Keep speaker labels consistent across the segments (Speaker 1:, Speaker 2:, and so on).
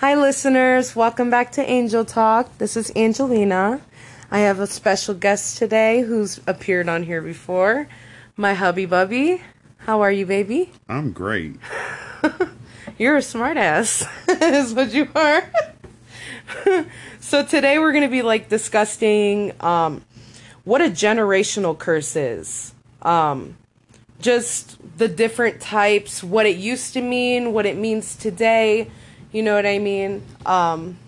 Speaker 1: Hi, listeners. Welcome back to Angel Talk. This is Angelina. I have a special guest today who's appeared on here before. My hubby Bubby. How are you, baby?
Speaker 2: I'm great.
Speaker 1: You're a smartass, is what you are. so today we're going to be like discussing um, what a generational curse is. Um, just the different types, what it used to mean, what it means today. You know what I mean? Um,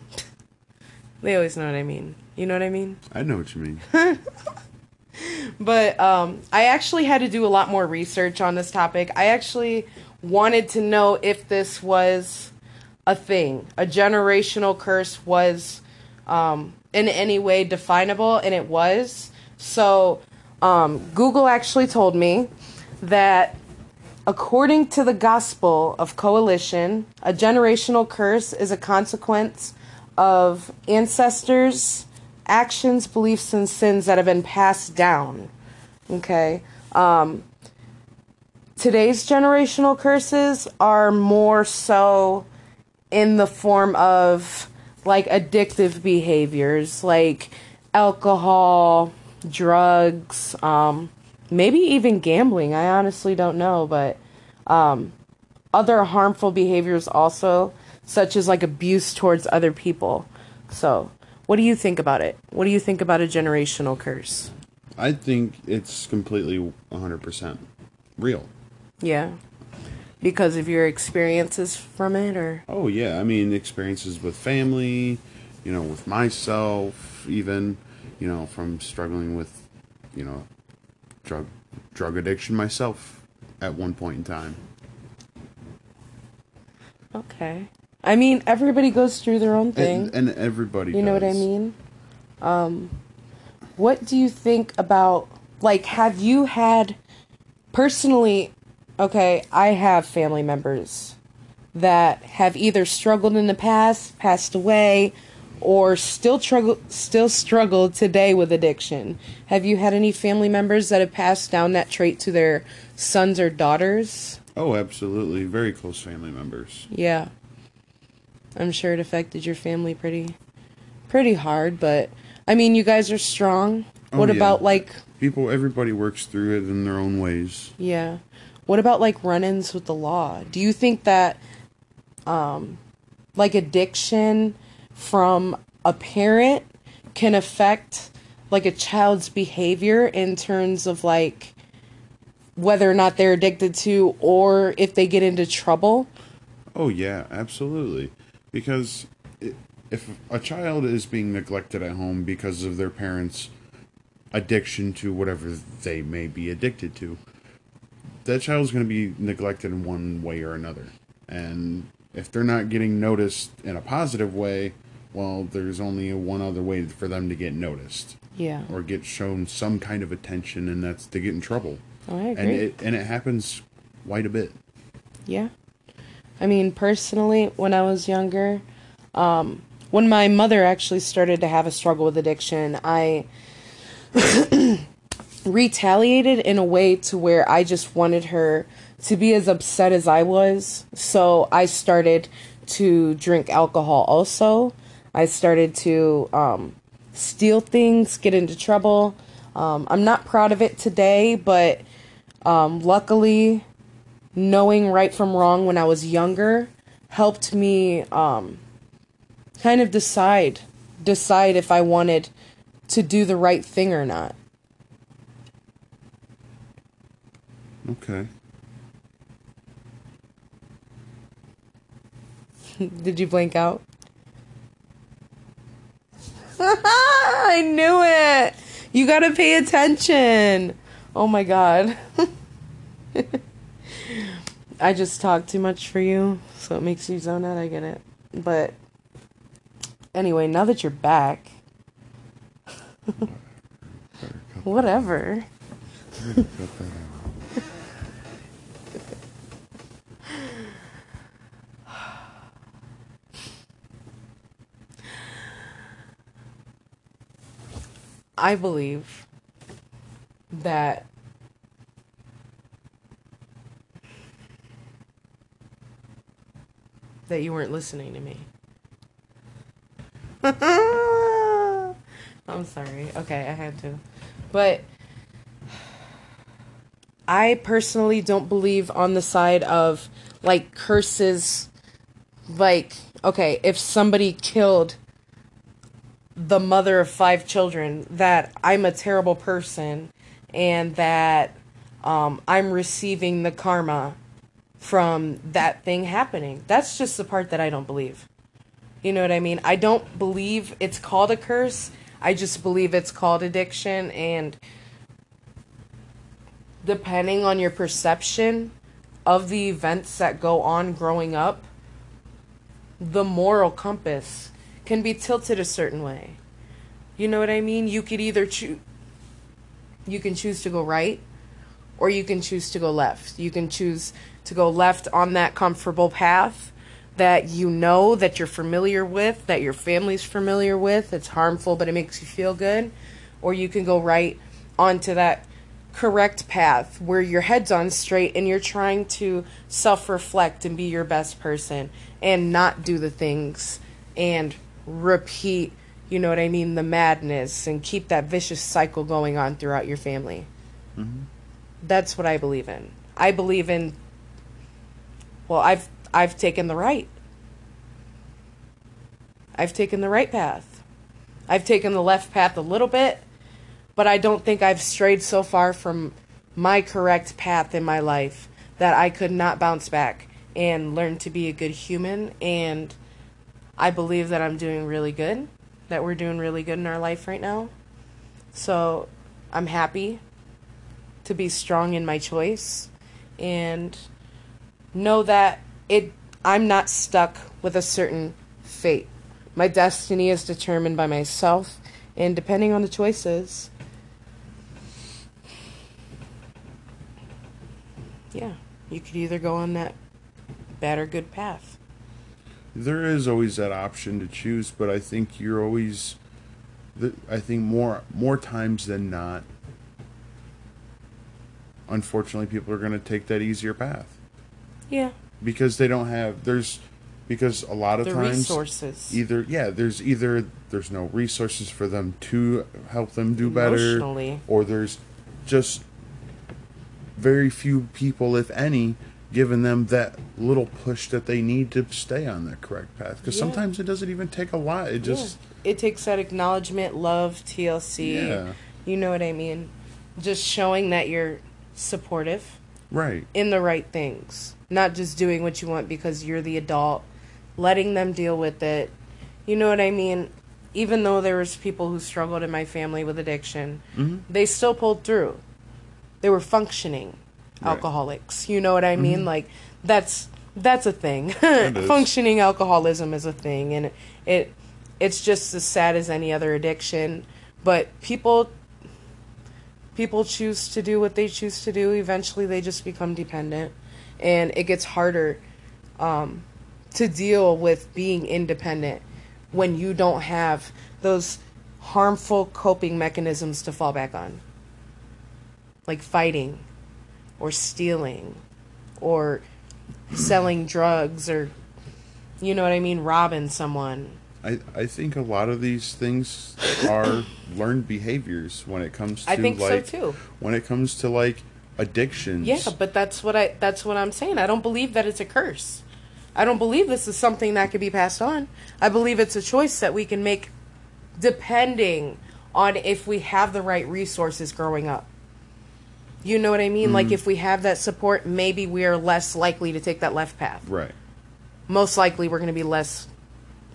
Speaker 1: they always know what I mean. You know what I mean?
Speaker 2: I know what you mean.
Speaker 1: But um, I actually had to do a lot more research on this topic. I actually wanted to know if this was a thing, a generational curse was um, in any way definable, and it was. So um, Google actually told me that according to the Gospel of Coalition, a generational curse is a consequence of ancestors' actions, beliefs, and sins that have been passed down. Okay. Um, today's generational curses are more so in the form of like addictive behaviors like alcohol, drugs, um, maybe even gambling. I honestly don't know, but um, other harmful behaviors also, such as like abuse towards other people. So, what do you think about it? What do you think about a generational curse?
Speaker 2: I think it's completely 100% real.
Speaker 1: Yeah. Because of your experiences from it or
Speaker 2: Oh, yeah. I mean, experiences with family, you know, with myself, even, you know, from struggling with, you know, drug drug addiction myself at one point in time.
Speaker 1: Okay. I mean, everybody goes through their own thing.
Speaker 2: And, and everybody
Speaker 1: you know what I mean? Um what do you think about like have you had personally okay, I have family members that have either struggled in the past, passed away, or still struggle still struggle today with addiction. Have you had any family members that have passed down that trait to their sons or daughters?
Speaker 2: Oh, absolutely. Very close family members.
Speaker 1: Yeah. I'm sure it affected your family pretty pretty hard, but I mean, you guys are strong.
Speaker 2: Oh,
Speaker 1: what
Speaker 2: yeah.
Speaker 1: about like
Speaker 2: People, everybody works through it in their own ways.
Speaker 1: yeah. What about like run-ins with the law? Do you think that um like addiction from a parent can affect like a child's behavior in terms of like whether or not they're addicted to or if they get into trouble?
Speaker 2: Oh yeah, absolutely. Because if a child is being neglected at home because of their parents' addiction to whatever they may be addicted to, that child's going to be neglected in one way or another. And if they're not getting noticed in a positive way, well, there's only one other way for them to get noticed
Speaker 1: Yeah.
Speaker 2: or get shown some kind of attention, and that's to get in trouble.
Speaker 1: Oh, I agree.
Speaker 2: And it and it happens quite a bit.
Speaker 1: Yeah. I mean, personally, when I was younger, um, when my mother actually started to have a struggle with addiction, I retaliated in a way to where I just wanted her to be as upset as I was. So I started to drink alcohol also. I started to um, steal things, get into trouble. Um, I'm not proud of it today, but um, luckily, knowing right from wrong when I was younger helped me um, kind of decide decide if I wanted to do the right thing or not.
Speaker 2: Okay.
Speaker 1: Did you blank out? I knew it. You got to pay attention. Oh my god. I just talk too much for you, so it makes you zone out. I get it. But anyway, now that you're back, whatever. I believe that that you weren't listening to me. I'm sorry. Okay, I had to. But I personally don't believe on the side of like curses like okay, if somebody killed the mother of five children that I'm a terrible person and that um, I'm receiving the karma from that thing happening. That's just the part that I don't believe. You know what I mean? I don't believe it's called a curse. I just believe it's called addiction and depending on your perception of the events that go on growing up, the moral compass can be tilted a certain way. You know what I mean? You could either choose you can choose to go right or you can choose to go left. You can choose to go left on that comfortable path that you know that you're familiar with, that your family's familiar with. It's harmful but it makes you feel good. Or you can go right onto that correct path where your head's on straight and you're trying to self reflect and be your best person and not do the things and repeat, you know what I mean, the madness and keep that vicious cycle going on throughout your family. Mm-hmm. That's what I believe in. I believe in well, I've I've taken the right. I've taken the right path. I've taken the left path a little bit but I don't think I've strayed so far from my correct path in my life that I could not bounce back and learn to be a good human. And I believe that I'm doing really good, that we're doing really good in our life right now. So I'm happy to be strong in my choice and know that it I'm not stuck with a certain fate. My destiny is determined by myself and depending on the choices yeah, you could either go on that bad or good path.
Speaker 2: There is always that option to choose, but I think you're always, I think more more times than not, unfortunately, people are going to take that easier path.
Speaker 1: Yeah.
Speaker 2: Because they don't have there's because a lot of
Speaker 1: the
Speaker 2: times
Speaker 1: resources
Speaker 2: either yeah there's either there's no resources for them to help them do better or there's just very few people, if any, giving them that little push that they need to stay on the correct path. Because yeah. sometimes it doesn't even take a lot. It just
Speaker 1: yeah. it takes that acknowledgement, love, TLC. Yeah. You know what I mean? Just showing that you're supportive,
Speaker 2: right,
Speaker 1: in the right things, not just doing what you want because you're the adult, letting them deal with it. You know what I mean? Even though there was people who struggled in my family with addiction, mm-hmm. they still pulled through they were functioning alcoholics. Right. You know what I mean? Mm-hmm. Like that's that's a thing. functioning alcoholism is a thing, and it it's just as sad as any other addiction. But people people choose to do what they choose to do. Eventually, they just become dependent, and it gets harder um, to deal with being independent when you don't have those harmful coping mechanisms to fall back on like fighting or stealing or selling drugs or you know what I mean, robbing someone.
Speaker 2: I, I think a lot of these things are learned behaviors when it comes to
Speaker 1: I think
Speaker 2: like
Speaker 1: so too.
Speaker 2: when it comes to like addictions.
Speaker 1: Yeah, but that's what I that's what I'm saying. I don't believe that it's a curse. I don't believe this is something that could be passed on. I believe it's a choice that we can make depending on if we have the right resources growing up. You know what I mean? Mm-hmm. Like if we have that support, maybe we are less likely to take that left path.
Speaker 2: Right.
Speaker 1: Most likely we're going to be less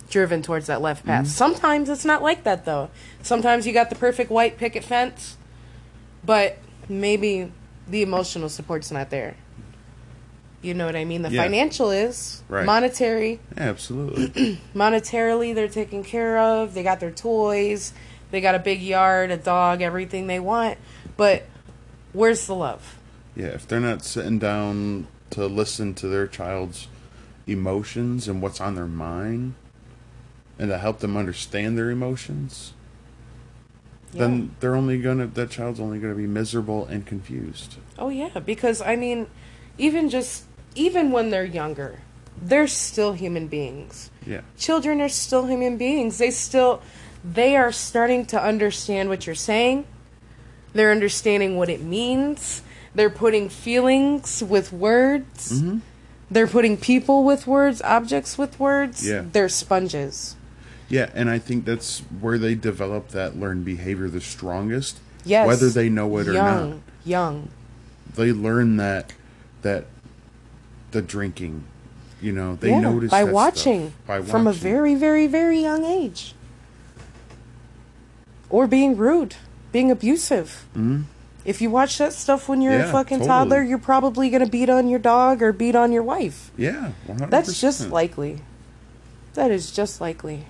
Speaker 1: driven towards that left path. Mm-hmm. Sometimes it's not like that though. Sometimes you got the perfect white picket fence, but maybe the emotional support's not there. You know what I mean? The yeah. financial is right. monetary.
Speaker 2: Yeah, absolutely.
Speaker 1: Monetarily, they're taken care of. They got their toys. They got a big yard, a dog, everything they want. But Where's the love?
Speaker 2: Yeah, if they're not sitting down to listen to their child's emotions and what's on their mind and to help them understand their emotions, yeah. then they're only gonna that child's only gonna be miserable and confused.
Speaker 1: Oh yeah, because I mean, even just even when they're younger, they're still human beings.
Speaker 2: Yeah.
Speaker 1: Children are still human beings. They still they are starting to understand what you're saying. They're understanding what it means. They're putting feelings with words.
Speaker 2: Mhm.
Speaker 1: They're putting people with words, objects with words.
Speaker 2: Yeah.
Speaker 1: They're sponges.
Speaker 2: Yeah, and I think that's where they develop that learned behavior the strongest.
Speaker 1: Yes.
Speaker 2: Whether they know it or not.
Speaker 1: Young.
Speaker 2: They learn that that the drinking, you know, they
Speaker 1: yeah,
Speaker 2: notice
Speaker 1: by watching
Speaker 2: stuff. By
Speaker 1: from a very, very, very young age. Or being rude, being abusive.
Speaker 2: Mhm.
Speaker 1: If you watch that stuff when you're a fucking
Speaker 2: totally.
Speaker 1: toddler, you're probably gonna beat on your dog or beat on your wife.
Speaker 2: Yeah, 100%.
Speaker 1: That's just likely. That is just likely.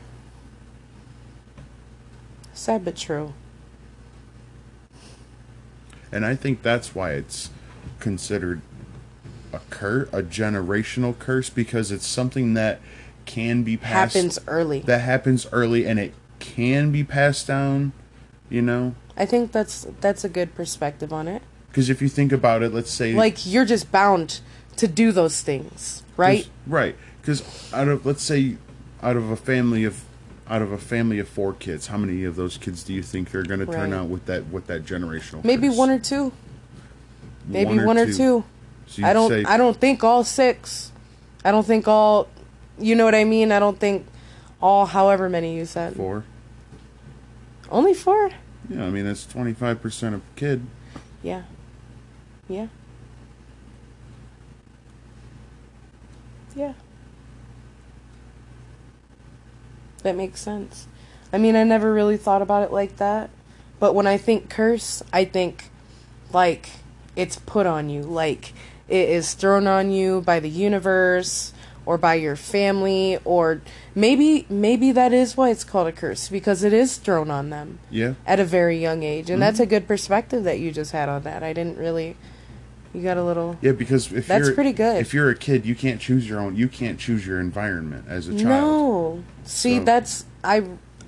Speaker 1: Sad but true.
Speaker 2: And I think that's why it's considered a cur a generational curse because it's something that can be passed
Speaker 1: Happens early.
Speaker 2: that happens early and it can be passed down, you know?
Speaker 1: I think that's that's a good perspective on it.
Speaker 2: Because if you think about it, let's say
Speaker 1: Like you're just bound to do those things, right?
Speaker 2: right. Because out of let's say out of a family of out of a family of four kids, how many of those kids do you think are going to turn out with that with that generational?
Speaker 1: Maybe
Speaker 2: curse?
Speaker 1: one or two. Maybe one or, two.
Speaker 2: So you'd
Speaker 1: I don't
Speaker 2: say
Speaker 1: I don't think all six. I don't think all you know what I mean? I don't think all however many you said.
Speaker 2: four.
Speaker 1: Only four?
Speaker 2: Yeah, I mean that's twenty five percent of kid.
Speaker 1: Yeah. Yeah. Yeah. That makes sense. I mean, I never really thought about it like that. But when I think curse, I think like it's put on you. Like it is thrown on you by the universe or by your family or maybe maybe that is why it's called a curse because it is thrown on them
Speaker 2: Yeah.
Speaker 1: at a very young age. And that's mm-hmm. a good perspective that you just had on that. I didn't really you got a little
Speaker 2: Yeah, because if
Speaker 1: That's
Speaker 2: you're,
Speaker 1: pretty good.
Speaker 2: If you're a kid, you can't choose your own. You can't choose your environment as a child.
Speaker 1: No. See,
Speaker 2: So-
Speaker 1: that's I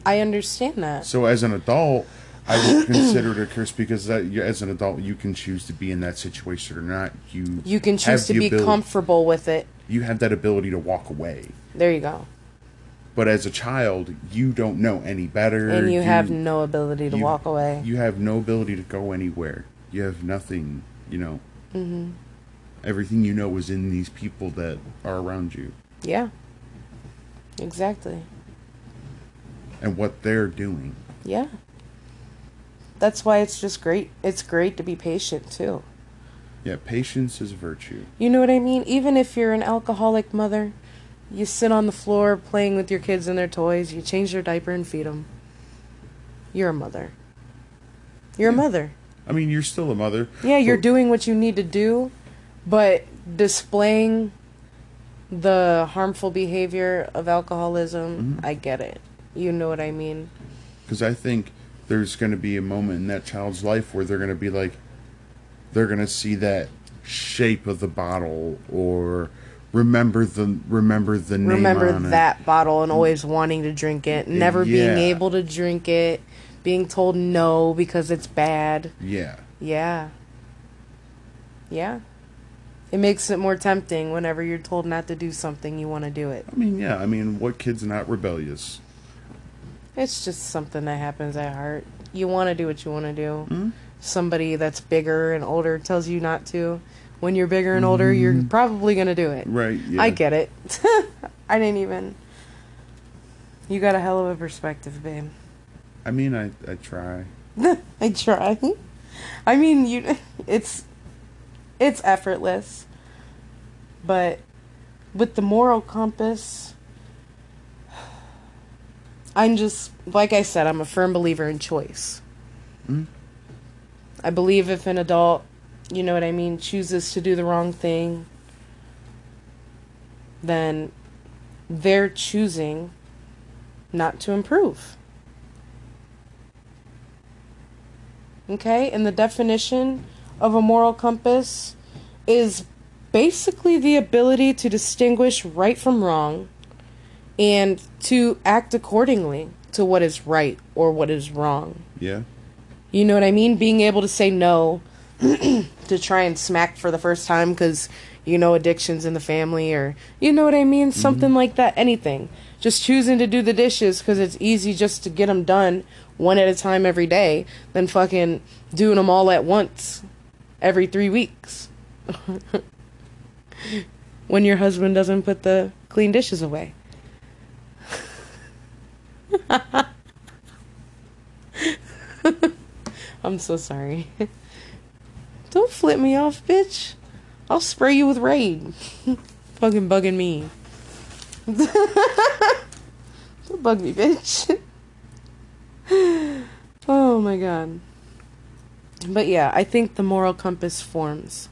Speaker 1: I understand that.
Speaker 2: So as an adult, I would consider it a curse because that as an adult you can choose to be in that situation or not. You
Speaker 1: You can choose to be
Speaker 2: ability-
Speaker 1: comfortable with it.
Speaker 2: You have that ability to walk away.
Speaker 1: There you go.
Speaker 2: But as a child, you don't know any better.
Speaker 1: And you have no ability to
Speaker 2: you-
Speaker 1: walk away.
Speaker 2: You have no ability to go anywhere. You have nothing. You know.
Speaker 1: Mhm.
Speaker 2: Everything you know is in these people that are around you
Speaker 1: Yeah. Exactly.
Speaker 2: and what they're doing.
Speaker 1: Yeah. That's why it's just great. It's great to be patient too.
Speaker 2: Yeah, patience is a virtue.
Speaker 1: You know what I mean? Even if you're an alcoholic mother, you sit on the floor playing with your kids and their toys, you change their diaper and feed them. You're a mother. You're a mother.
Speaker 2: I mean, you're still a mother.
Speaker 1: Yeah, you're doing what you need to do, but displaying the harmful behavior of alcoholism,
Speaker 2: Mhm.
Speaker 1: I get it. You know what I mean?
Speaker 2: because I think there's going to be a moment in that child's life where they're going to be like, they're going to see that shape of the bottle or remember the remember the name
Speaker 1: Remember
Speaker 2: on it.
Speaker 1: that bottle and always wanting to drink it, never being able to drink it, being told no because it's bad.
Speaker 2: Yeah,
Speaker 1: Yeah. Yeah. It makes it more tempting whenever you're told not to do something, you want to do it.
Speaker 2: I mean, yeah. I mean, what kid's not rebellious?
Speaker 1: It's just something that happens at heart. You want to do what you want to do.
Speaker 2: Hmm?
Speaker 1: Somebody that's bigger and older tells you not to. When you're bigger and older, you're probably going to do it.
Speaker 2: Right. Yeah.
Speaker 1: I get it. I didn't even. You got a hell of a perspective, babe.
Speaker 2: I mean, I I try.
Speaker 1: I try. I mean, you. It's, it's effortless. But with the moral compass, I'm just like I said. I'm a firm believer in choice.
Speaker 2: Mm.
Speaker 1: I believe if an adult, you know what I mean, chooses to do the wrong thing, then they're choosing not to improve. Okay? And the definition of a moral compass is basically the ability to distinguish right from wrong and to act accordingly to what is right or what is wrong.
Speaker 2: Yeah.
Speaker 1: You know what I mean? Being able to say no to try and smack for the first time because you know, addictions in the family or, you know what I mean? Mm-hmm. Something like that. Anything. Just choosing to do the dishes because it's easy just to get them done one at a time every day than fucking doing them all at once every three weeks. when your husband doesn't put the clean dishes away. I'm so sorry. Don't flip me off, bitch. I'll spray you with Raid. Fucking bugging me. Don't bug me, bitch. oh my god. But yeah, I think the moral compass forms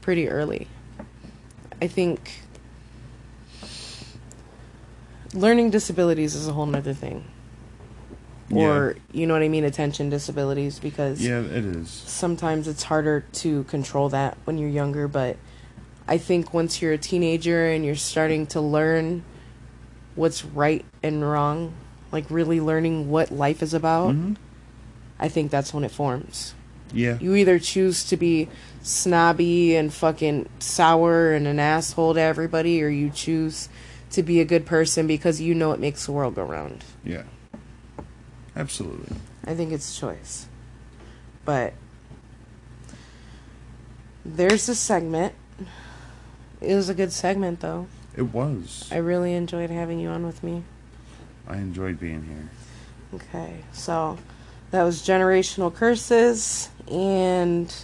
Speaker 1: pretty early. I think learning disabilities is a whole nother thing. Or, you know what I mean, attention disabilities, because
Speaker 2: Yeah, it is.
Speaker 1: sometimes it's harder to control that when you're younger, but I think once you're a teenager and you're starting to learn what's right and wrong, like really learning what life is about,
Speaker 2: Mhm.
Speaker 1: I think that's when it forms.
Speaker 2: Yeah.
Speaker 1: You either choose to be snobby and fucking sour and an asshole to everybody, or you choose to be a good person because you know it makes the world go round.
Speaker 2: Yeah. Absolutely.
Speaker 1: I think it's choice. But there's a segment. It was a good segment, though.
Speaker 2: It was.
Speaker 1: I really enjoyed having you on with me.
Speaker 2: I enjoyed being here.
Speaker 1: Okay, so that was generational curses and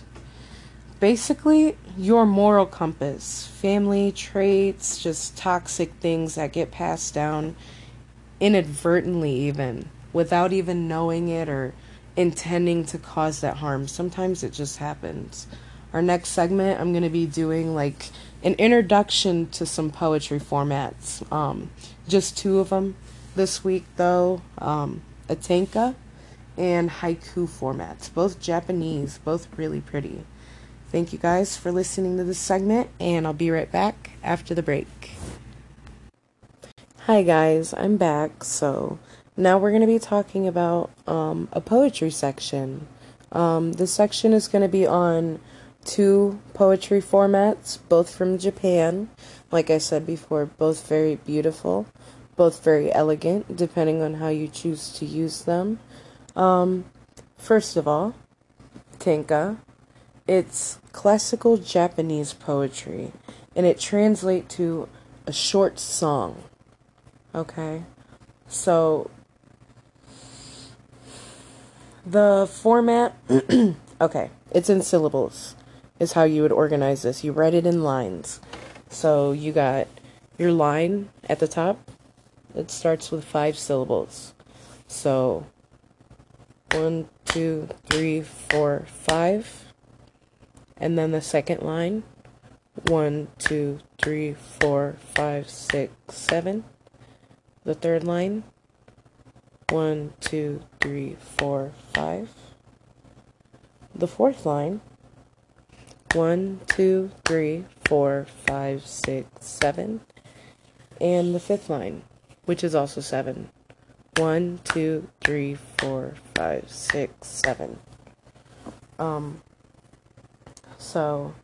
Speaker 1: basically your moral compass, family traits, just toxic things that get passed down inadvertently, even without even knowing it or intending to cause that harm. Sometimes it just happens. Our next segment, I'm going to be doing like an introduction to some poetry formats. Um, just two of them this week, though. Um, a Tanka and haiku formats, both Japanese, both really pretty. Thank you guys for listening to this segment, and I'll be right back after the break. Hi guys, I'm back. So now we're going to be talking about um, a poetry section. Um, section is going to be on two poetry formats, both from Japan. Like I said before, both very beautiful, both very elegant, depending on how you choose to use them. Um, first of all, Tanka. It's classical Japanese poetry, and it translates to a short song. Okay? So, the format, okay, it's in syllables, is how you would organize this. You write it in lines. So, you got your line at the top, it starts with five syllables. So, one, two, three, four, five. And then the second line, one, two, three, four, five, six, seven. The third line, one, two, three, four, five. The fourth line, one, two, three, four, five, six, seven. And the fifth line, which is also seven. One, two, three, four, five, six, seven. Um, so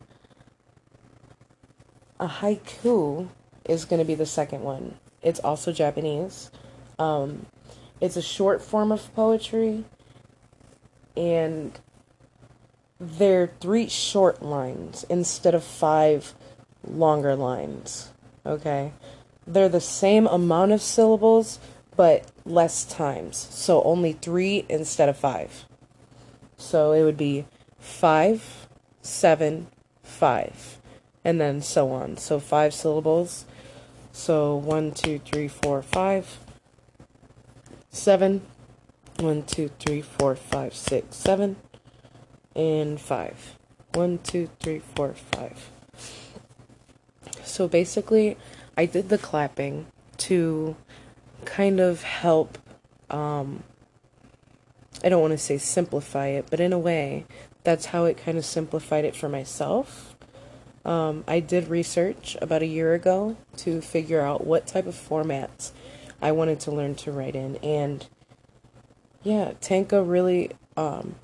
Speaker 1: a haiku is going to be the second one. It's also Japanese. Um, it's a short form of poetry, and they're three short lines instead of five longer lines. Okay? They're the same amount of syllables, but less times. So only three instead of five. So it would be five, seven, five, and then so on. So five syllables. So one, two, three, four, five, seven, one, two, three, four, five, six, seven, and five. One, two, three, four, five. So basically, I did the clapping to kind of help um I don't want to say simplify it, but in a way, that's how it kind of simplified it for myself. Um, I did research about a year ago to figure out what type of formats I wanted to learn to write in, and yeah, Tanka really, um,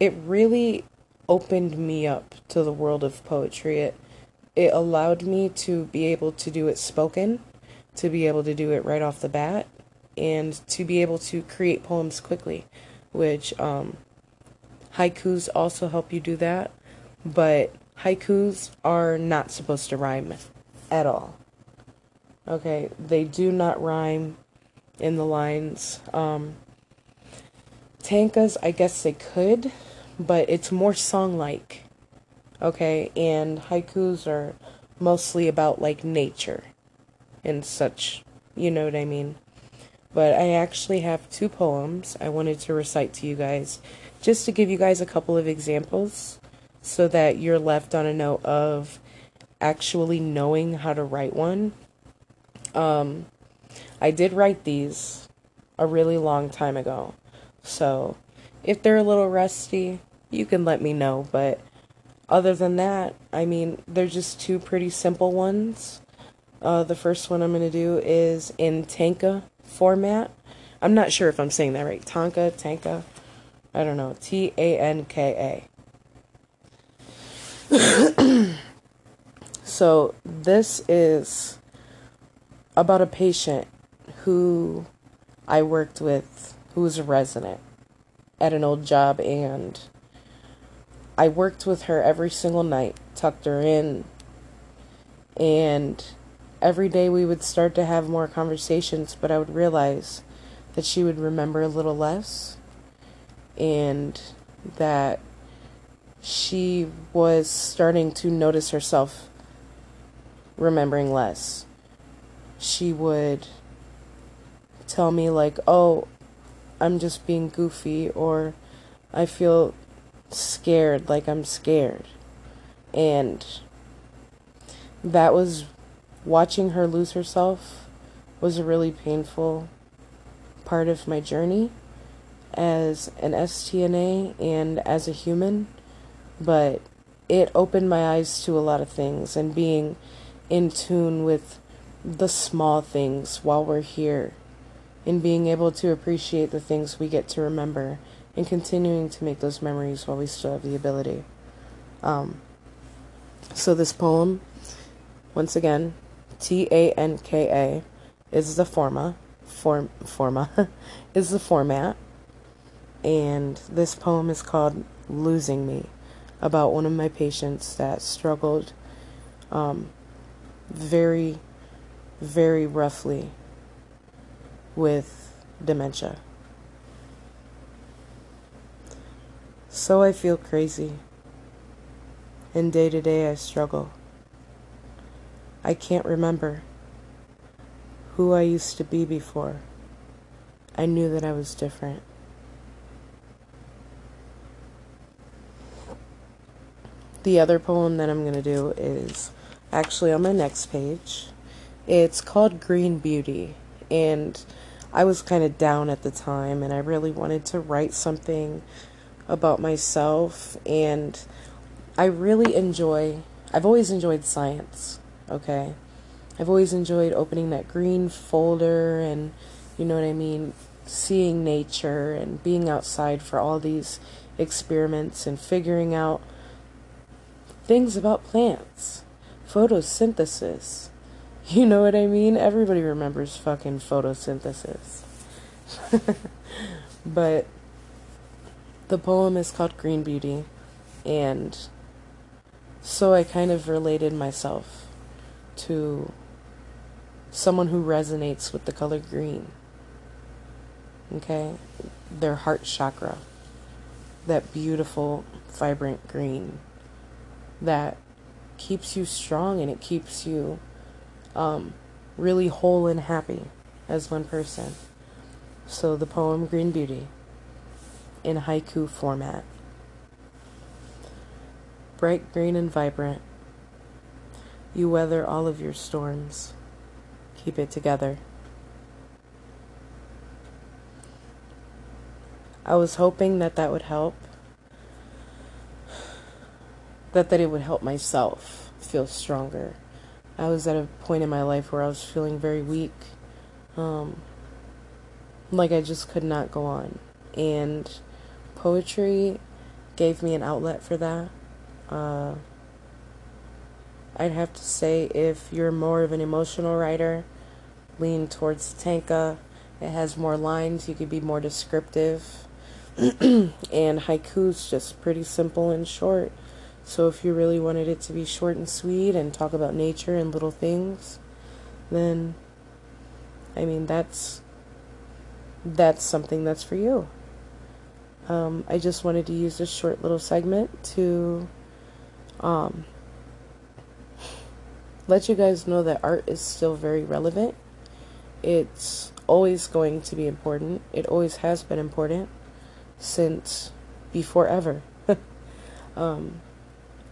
Speaker 1: it really opened me up to the world of poetry. It it allowed me to be able to do it spoken, to be able to do it right off the bat, and to be able to create poems quickly, which um, haikus also help you do that. But haikus are not supposed to rhyme at all. Okay, they do not rhyme in the lines. Um, tankas, I guess they could, but it's more song like. Okay, and haikus are mostly about like nature and such. You know what I mean? But I actually have two poems I wanted to recite to you guys just to give you guys a couple of examples so that you're left on a note of actually knowing how to write one. Um, I did write these a really long time ago. So if they're a little rusty, you can let me know. But other than that, I mean, they're just two pretty simple ones. Uh, the first one I'm going to do is in Tanka format. I'm not sure if I'm saying that right. Tanka, Tanka. I don't know. T A N K A. So this is about a patient who I worked with who was a resident at an old job and I worked with her every single night, tucked her in, and every day we would start to have more conversations, but I would realize that she would remember a little less and that she was starting to notice herself remembering less. She would tell me, like, oh, I'm just being goofy, or I feel scared, like I'm scared. And that was watching her lose herself was a really painful part of my journey as an STNA and as a human, but it opened my eyes to a lot of things and being in tune with the small things while we're here and being able to appreciate the things we get to remember and continuing to make those memories while we still have the ability. Um, so, this poem, once again, T A N K A, is the forma, form, forma, is the format. And this poem is called Losing Me, about one of my patients that struggled um, very, very roughly with dementia. So I feel crazy, and day to day I struggle. I can't remember who I used to be before. I knew that I was different. The other poem that I'm going to do is actually on my next page. It's called Green Beauty, and I was kind of down at the time, and I really wanted to write something about myself. And I really enjoy, I've always enjoyed science, okay? I've always enjoyed opening that green folder and, you know what I mean, seeing nature and being outside for all these experiments and figuring out things about plants photosynthesis. You know what I mean? Everybody remembers fucking photosynthesis. but the poem is called Green Beauty, and so I kind of related myself to someone who resonates with the color green. Okay? Their heart chakra. That beautiful, vibrant green that keeps you strong and it keeps you um, really whole and happy as one person. So the poem Green Beauty in haiku format. Bright green and vibrant, you weather all of your storms. Keep it together. I was hoping that that would help that that it would help myself feel stronger. I was at a point in my life where I was feeling very weak. Um, like I just could not go on. And poetry gave me an outlet for that. Uh, I'd have to say if you're more of an emotional writer, lean towards Tanka. It has more lines, you could be more descriptive. and haiku's just pretty simple and short. So if you really wanted it to be short and sweet and talk about nature and little things, then I mean that's that's something that's for you. Um, I just wanted to use this short little segment to um, let you guys know that art is still very relevant. It's always going to be important. It always has been important since before ever. um,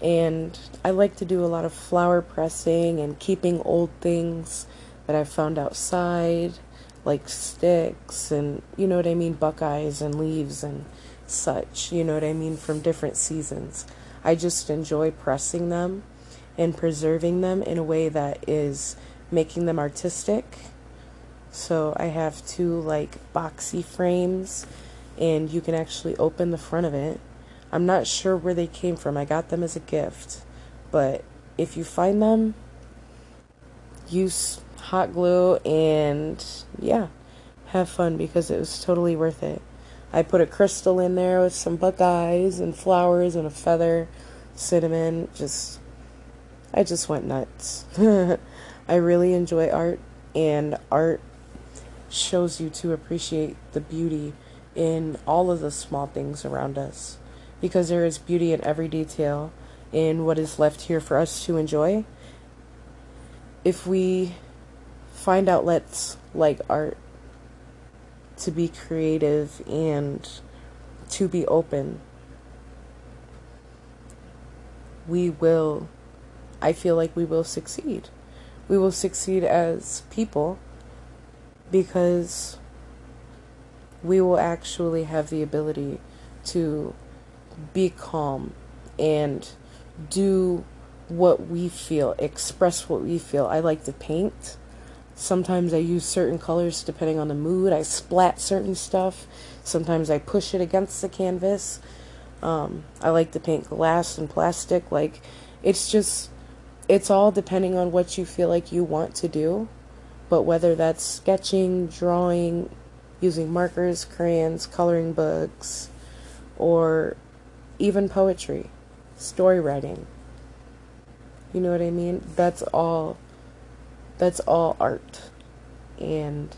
Speaker 1: and I like to do a lot of flower pressing and keeping old things that I found outside, like sticks and, you know what I mean, buckeyes and leaves and such, you know what I mean, from different seasons. I just enjoy pressing them and preserving them in a way that is making them artistic. So I have two like boxy frames and you can actually open the front of it. I'm not sure where they came from. I got them as a gift. But if you find them, use hot glue and yeah, have fun because it was totally worth it. I put a crystal in there with some buckeyes and flowers and a feather, cinnamon, just I just went nuts. I really enjoy art and art shows you to appreciate the beauty in all of the small things around us because there is beauty in every detail in what is left here for us to enjoy. If we find outlets like art to be creative and to be open, we will, I feel like we will succeed. We will succeed as people because we will actually have the ability to be calm and do what we feel, express what we feel. I like to paint. Sometimes I use certain colors depending on the mood. I splat certain stuff. Sometimes I push it against the canvas. Um, I like to paint glass and plastic. Like, it's just, it's all depending on what you feel like you want to do. But whether that's sketching, drawing, using markers, crayons, coloring books, or even poetry, story writing. You know what I mean? That's all that's all art. And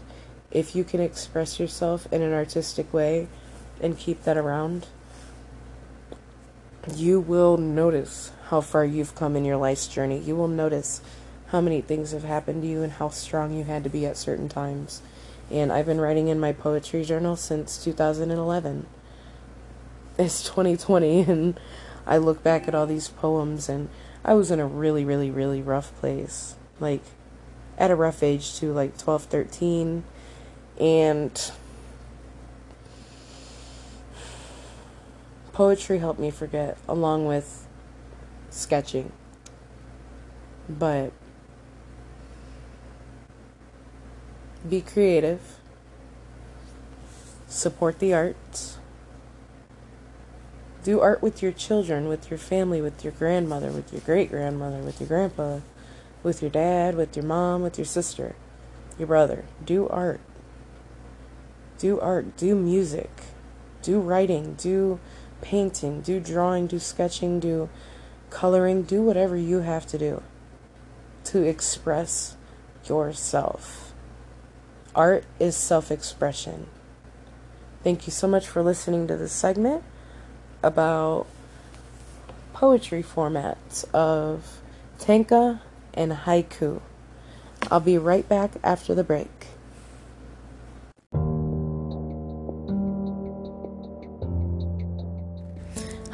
Speaker 1: if you can express yourself in an artistic way and keep that around, you will notice how far you've come in your life's journey. You will notice how many things have happened to you and how strong you had to be at certain times. And I've been writing in my poetry journal since 2011 it's 2020 and I look back at all these poems and I was in a really, really, really rough place. Like, at a rough age too, like 12, 13. And poetry helped me forget, along with sketching. But be creative, support the arts do art with your children, with your family, with your grandmother, with your great grandmother, with your grandpa, with your dad, with your mom, with your sister, your brother. Do art. Do art. Do music. Do writing. Do painting. Do drawing. Do sketching. Do coloring. Do whatever you have to do to express yourself. Art is self expression. Thank you so much for listening to this segment about poetry formats of tanka and haiku. I'll be right back after the break.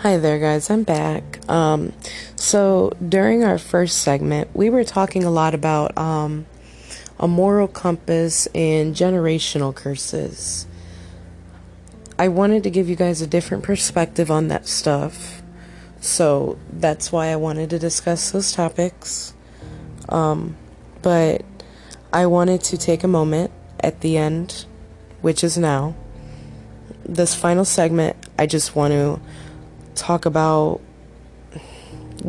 Speaker 1: Hi there, guys. I'm back. Um, so during our first segment, we were talking a lot about um, a moral compass and generational curses. I wanted to give you guys a different perspective on that stuff. So that's why I wanted to discuss those topics. Um, but I wanted to take a moment at the end, which is now. This final segment, I just want to talk about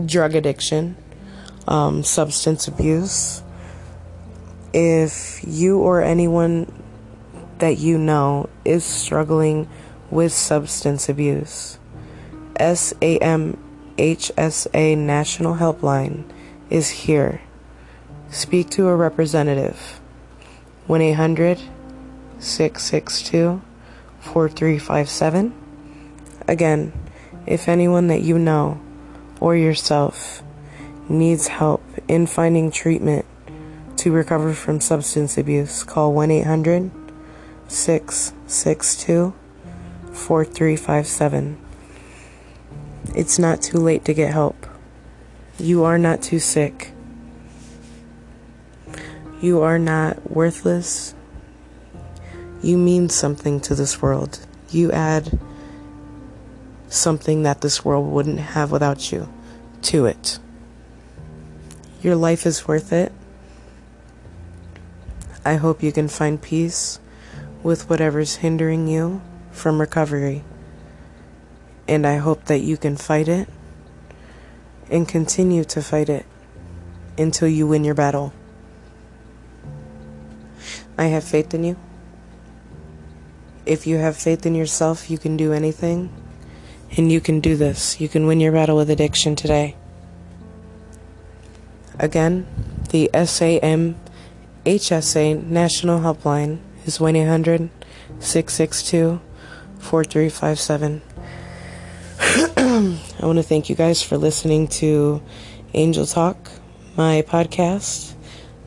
Speaker 1: drug addiction, um, substance abuse. If you or anyone that you know is struggling with substance abuse, SAMHSA National Helpline is here. Speak to a representative. 1 800 662 4357. Again, if anyone that you know or yourself needs help in finding treatment to recover from substance abuse, call 1 800 662 4357. It's not too late to get help. You are not too sick. You are not worthless. You mean something to this world. You add something that this world wouldn't have without you to it. Your life is worth it. I hope you can find peace with whatever's hindering you from recovery. And I hope that you can fight it and continue to fight it until you win your battle. I have faith in you. If you have faith in yourself, you can do anything. And you can do this. You can win your battle with addiction today. Again, the SAM HSA National Helpline is 1 800 662 4357. I want to thank you guys for listening to Angel Talk, my podcast.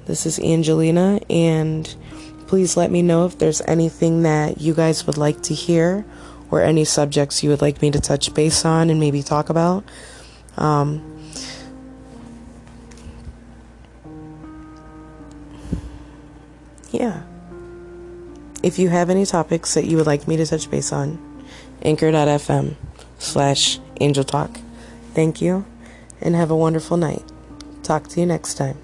Speaker 1: This is Angelina, and please let me know if there's anything that you guys would like to hear or any subjects you would like me to touch base on and maybe talk about. Um, yeah. If you have any topics that you would like me to touch base on, anchor.fm slash angel talk. Thank you and have a wonderful night. Talk to you next time.